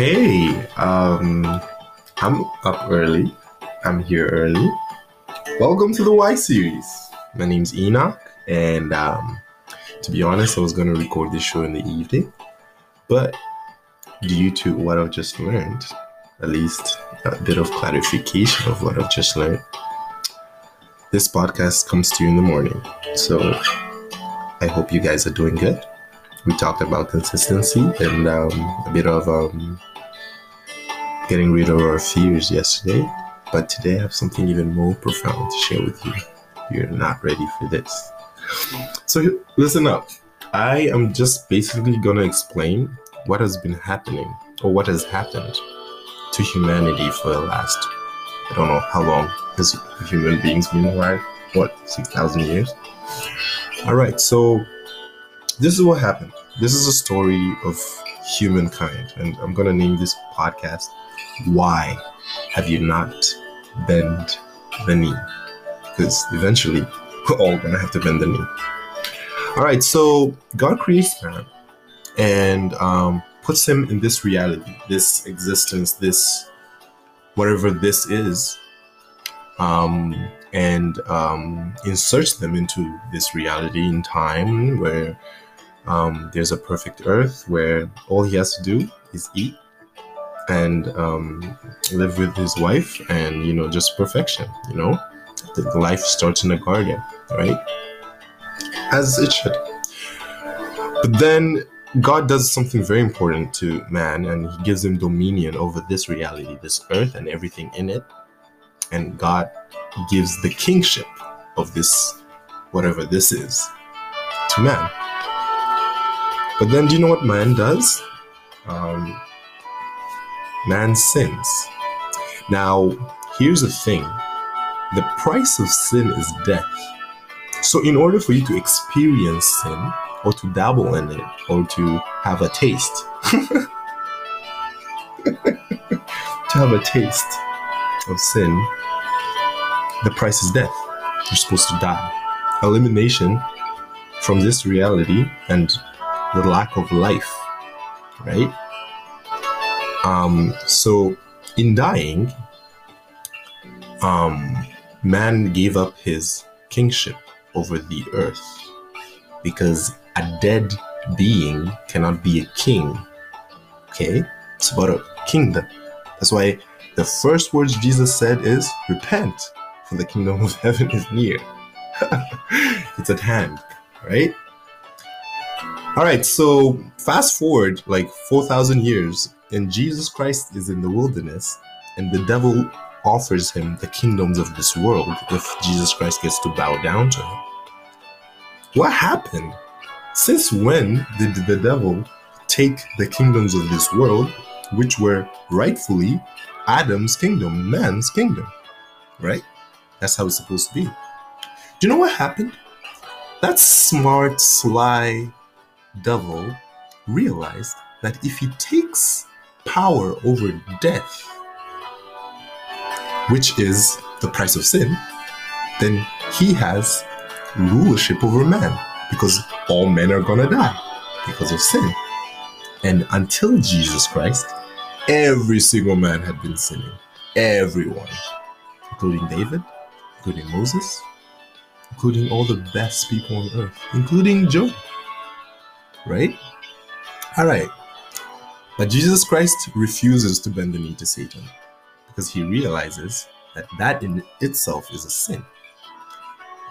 Hey, um, I'm up early. I'm here early. Welcome to the Y series. My name's Enoch, and um, to be honest, I was going to record this show in the evening, but due to what I've just learned, at least a bit of clarification of what I've just learned, this podcast comes to you in the morning. So I hope you guys are doing good. We talked about consistency and um, a bit of um, getting rid of our fears yesterday, but today I have something even more profound to share with you. You're not ready for this. So listen up. I am just basically going to explain what has been happening or what has happened to humanity for the last, I don't know how long has human beings been alive? What, 6,000 years? All right, so this is what happened. This is a story of humankind, and I'm going to name this podcast Why Have You Not Bent the Knee? Because eventually we're all to have to bend the knee. All right, so God creates man and um, puts him in this reality, this existence, this whatever this is, um, and um, inserts them into this reality in time where um, there's a perfect earth where all he has to do is eat and um, live with his wife and you know just perfection you know? The, the life starts in a garden right? As it should. But then god does something very important to man and he gives him dominion over this reality this earth and everything in it. And god gives the kingship of this whatever this is to man. But then, do you know what man does? Um, man sins. Now, here's the thing the price of sin is death. So, in order for you to experience sin, or to dabble in it, or to have a taste, to have a taste of sin, the price is death. You're supposed to die. Elimination from this reality and the lack of life, right? Um, so in dying, um, man gave up his kingship over the earth because a dead being cannot be a king. Okay, it's about a kingdom. That's why the first words Jesus said is repent, for the kingdom of heaven is near. it's at hand, right? All right, so fast forward like 4,000 years, and Jesus Christ is in the wilderness, and the devil offers him the kingdoms of this world if Jesus Christ gets to bow down to him. What happened? Since when did the devil take the kingdoms of this world, which were rightfully Adam's kingdom, man's kingdom? Right? That's how it's supposed to be. Do you know what happened? That smart, sly, devil realized that if he takes power over death, which is the price of sin, then he has rulership over man because all men are gonna die because of sin. And until Jesus Christ, every single man had been sinning. Everyone, including David, including Moses, including all the best people on earth, including Job right? All right. But Jesus Christ refuses to bend the knee to Satan because he realizes that that in itself is a sin.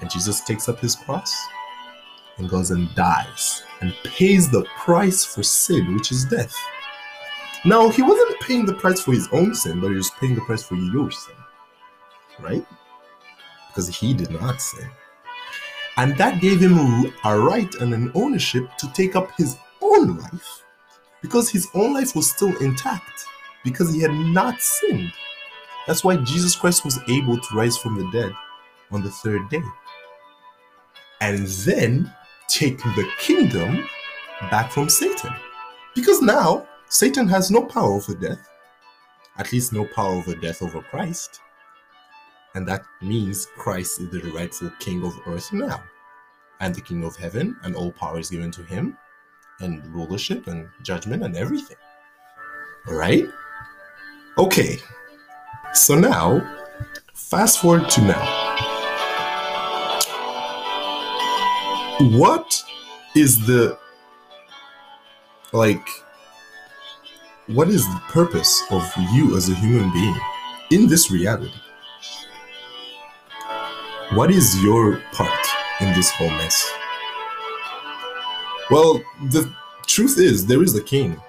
And Jesus takes up his cross and goes and dies and pays the price for sin, which is death. Now, he wasn't paying the price for his own sin, but he was paying the price for your sin, right? Because he did not sin. And that gave him a right and an ownership to take up his own life because his own life was still intact because he had not sinned. That's why Jesus Christ was able to rise from the dead on the third day and then take the kingdom back from Satan. Because now Satan has no power over death, at least no power over death over Christ. And that means Christ is the rightful king of earth now, and the king of heaven, and all power is given to him, and rulership and judgment and everything. All right? Okay. So now, fast forward to now. What is the like what is the purpose of you as a human being in this reality? What is your part in this whole mess? Well, the truth is, there is a king.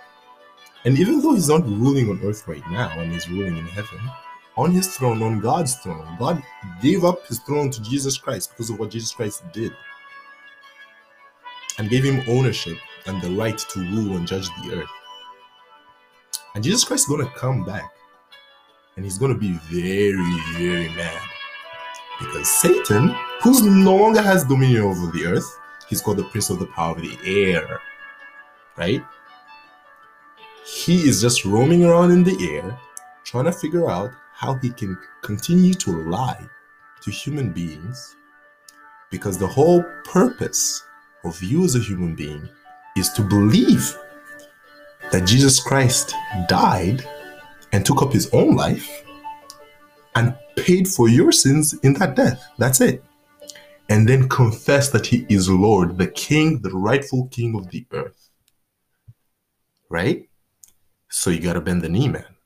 And even though he's not ruling on earth right now and he's ruling in heaven, on his throne, on God's throne, God gave up his throne to Jesus Christ because of what Jesus Christ did and gave him ownership and the right to rule and judge the earth. And Jesus Christ is going to come back and he's going to be very, very mad because Satan, who no longer has dominion over the earth, he's called the prince of the power of the air, right? He is just roaming around in the air trying to figure out how he can continue to lie to human beings because the whole purpose of you as a human being is to believe that Jesus Christ died and took up his own life and paid for your sins in that death. That's it. And then confess that he is Lord, the King, the rightful King of the earth. Right? So you gotta bend the knee, man.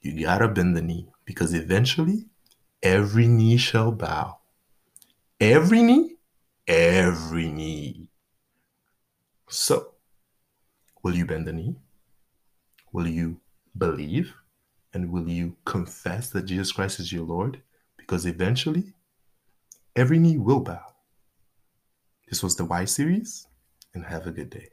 You gotta bend the knee because eventually every knee shall bow. Every knee? Every knee. So, Will you bend the knee? Will you believe? And will you confess that Jesus Christ is your Lord? Because eventually, every knee will bow. This was the Y series, and have a good day.